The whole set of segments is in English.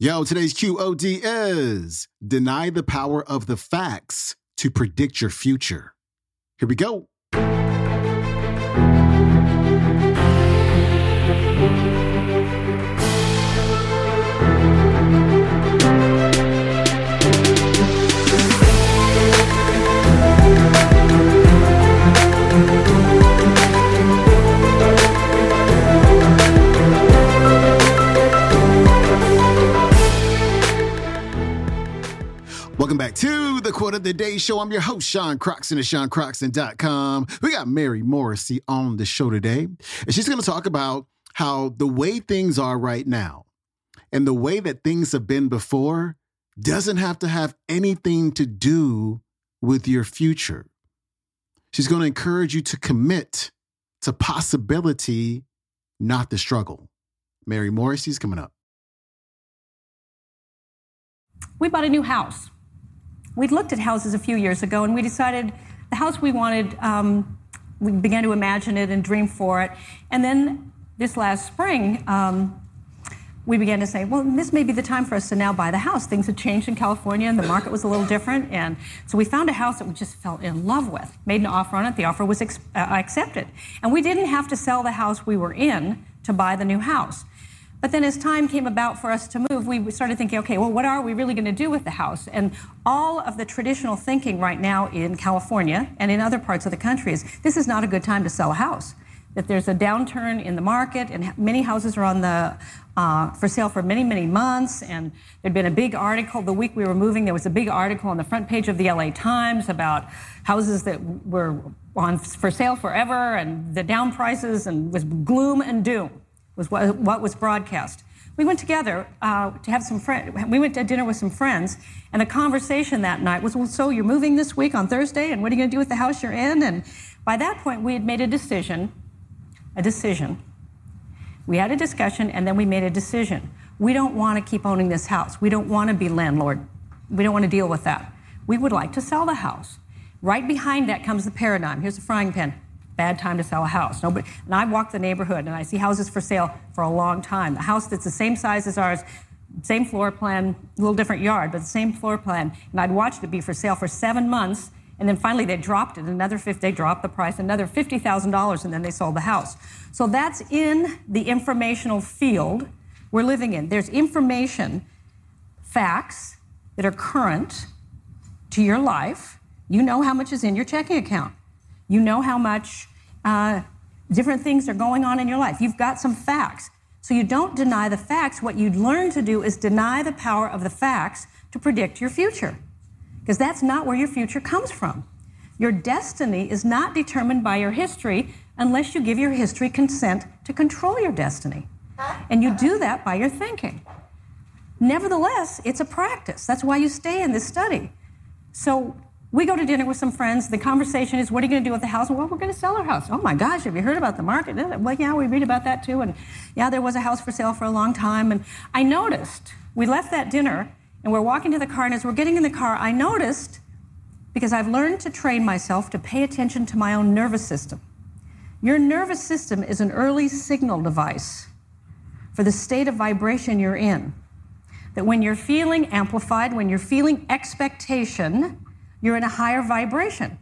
Yo, today's QOD is deny the power of the facts to predict your future. Here we go. Welcome back to the Quote of the Day Show. I'm your host, Sean Croxton of SeanCroxton.com. We got Mary Morrissey on the show today, and she's going to talk about how the way things are right now and the way that things have been before doesn't have to have anything to do with your future. She's going to encourage you to commit to possibility, not the struggle. Mary Morrissey's coming up. We bought a new house we'd looked at houses a few years ago and we decided the house we wanted, um, we began to imagine it and dream for it. And then this last spring, um, we began to say, well, this may be the time for us to now buy the house. Things had changed in California and the market was a little different. And so we found a house that we just fell in love with, made an offer on it. The offer was ex- uh, accepted. And we didn't have to sell the house we were in to buy the new house. But then, as time came about for us to move, we started thinking, okay, well, what are we really going to do with the house? And all of the traditional thinking right now in California and in other parts of the country is this is not a good time to sell a house. That there's a downturn in the market, and many houses are on the uh, for sale for many, many months. And there'd been a big article the week we were moving. There was a big article on the front page of the LA Times about houses that were on for sale forever and the down prices, and was gloom and doom was what, what was broadcast. We went together uh, to have some friends. We went to dinner with some friends, and the conversation that night was, well, so you're moving this week on Thursday, and what are you going to do with the house you're in? And by that point, we had made a decision, a decision. We had a discussion, and then we made a decision. We don't want to keep owning this house. We don't want to be landlord. We don't want to deal with that. We would like to sell the house. Right behind that comes the paradigm. Here's a frying pan bad time to sell a house. Nobody, and I walk the neighborhood and I see houses for sale for a long time. A house that's the same size as ours, same floor plan, a little different yard, but the same floor plan. And I'd watched it be for sale for seven months. And then finally they dropped it. Another 50, they dropped the price, another $50,000, and then they sold the house. So that's in the informational field we're living in. There's information, facts that are current to your life. You know how much is in your checking account. You know how much uh, different things are going on in your life. You've got some facts. So you don't deny the facts. What you'd learn to do is deny the power of the facts to predict your future. Because that's not where your future comes from. Your destiny is not determined by your history unless you give your history consent to control your destiny. And you do that by your thinking. Nevertheless, it's a practice. That's why you stay in this study. So we go to dinner with some friends. The conversation is, what are you going to do with the house? Well, we're going to sell our house. Oh my gosh, have you heard about the market? Well, yeah, we read about that too. And yeah, there was a house for sale for a long time. And I noticed, we left that dinner and we're walking to the car. And as we're getting in the car, I noticed, because I've learned to train myself to pay attention to my own nervous system. Your nervous system is an early signal device for the state of vibration you're in. That when you're feeling amplified, when you're feeling expectation, you're in a higher vibration.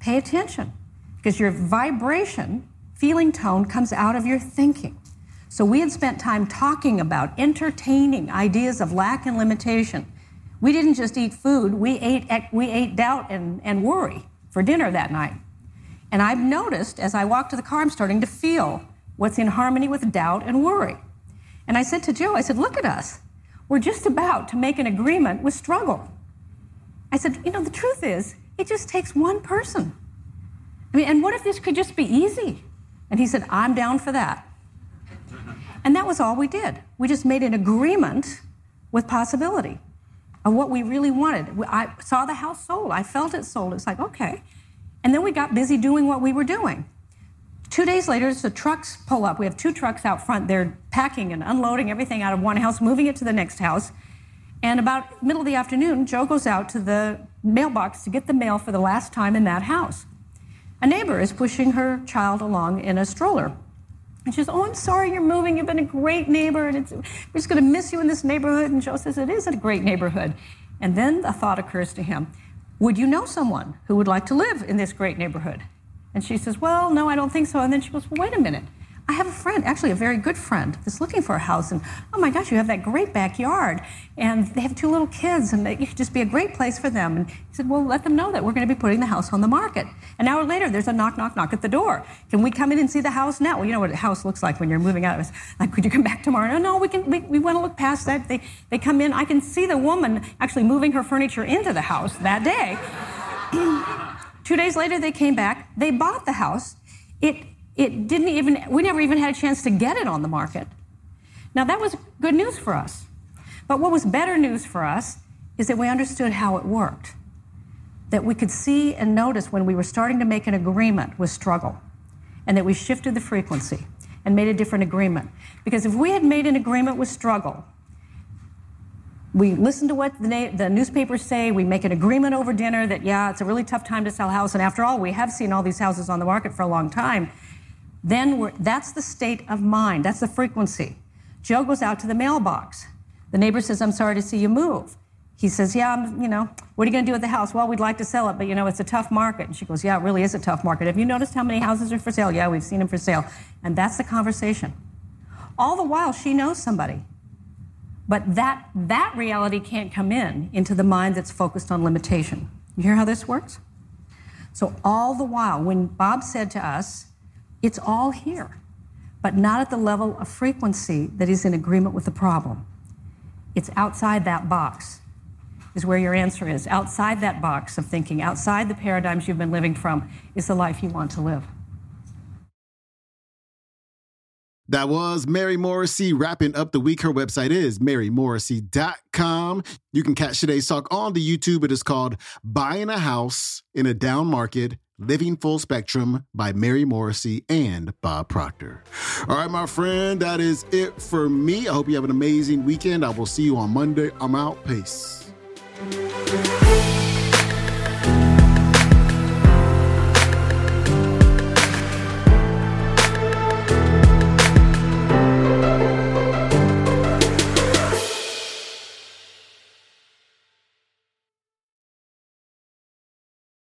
Pay attention because your vibration, feeling tone, comes out of your thinking. So we had spent time talking about entertaining ideas of lack and limitation. We didn't just eat food, we ate, we ate doubt and, and worry for dinner that night. And I've noticed as I walk to the car, I'm starting to feel what's in harmony with doubt and worry. And I said to Joe, I said, look at us. We're just about to make an agreement with struggle. I said, you know, the truth is, it just takes one person. I mean, and what if this could just be easy? And he said, I'm down for that. And that was all we did. We just made an agreement with possibility of what we really wanted. I saw the house sold. I felt it sold. It's like, okay. And then we got busy doing what we were doing. Two days later, the trucks pull up. We have two trucks out front. They're packing and unloading everything out of one house, moving it to the next house. And about middle of the afternoon, Joe goes out to the mailbox to get the mail for the last time in that house. A neighbor is pushing her child along in a stroller. And she says, Oh, I'm sorry you're moving. You've been a great neighbor, and we're just going to miss you in this neighborhood. And Joe says, It is a great neighborhood. And then a thought occurs to him Would you know someone who would like to live in this great neighborhood? And she says, Well, no, I don't think so. And then she goes, Well, wait a minute. I have a friend, actually a very good friend, that's looking for a house. And oh my gosh, you have that great backyard. And they have two little kids, and it could just be a great place for them. And he said, Well, let them know that we're going to be putting the house on the market. An hour later, there's a knock, knock, knock at the door. Can we come in and see the house now? Well, you know what a house looks like when you're moving out. It's like, could you come back tomorrow? No, no, we can. We, we want to look past that. They they come in. I can see the woman actually moving her furniture into the house that day. Two days later, they came back. They bought the house. It it didn't even, we never even had a chance to get it on the market. Now, that was good news for us. But what was better news for us is that we understood how it worked. That we could see and notice when we were starting to make an agreement with struggle, and that we shifted the frequency and made a different agreement. Because if we had made an agreement with struggle, we listen to what the, na- the, newspapers say. We make an agreement over dinner that, yeah, it's a really tough time to sell a house. And after all, we have seen all these houses on the market for a long time then that's the state of mind. That's the frequency. Joe goes out to the mailbox. The neighbor says, I'm sorry to see you move. He says, Yeah, I'm, you know, what are you going to do with the house? Well, we'd like to sell it, but you know, it's a tough market. And she goes, Yeah, it really is a tough market. Have you noticed how many houses are for sale? Yeah, we've seen them for sale. And that's the conversation. All the while, she knows somebody. But that, that reality can't come in into the mind that's focused on limitation. You hear how this works? So, all the while, when Bob said to us, it's all here, but not at the level of frequency that is in agreement with the problem. It's outside that box, is where your answer is. Outside that box of thinking, outside the paradigms you've been living from, is the life you want to live. That was Mary Morrissey wrapping up the week. Her website is marymorrissey.com. You can catch today's talk on the YouTube. It is called Buying a House in a Down Market Living Full Spectrum by Mary Morrissey and Bob Proctor. All right, my friend, that is it for me. I hope you have an amazing weekend. I will see you on Monday. I'm out. Peace.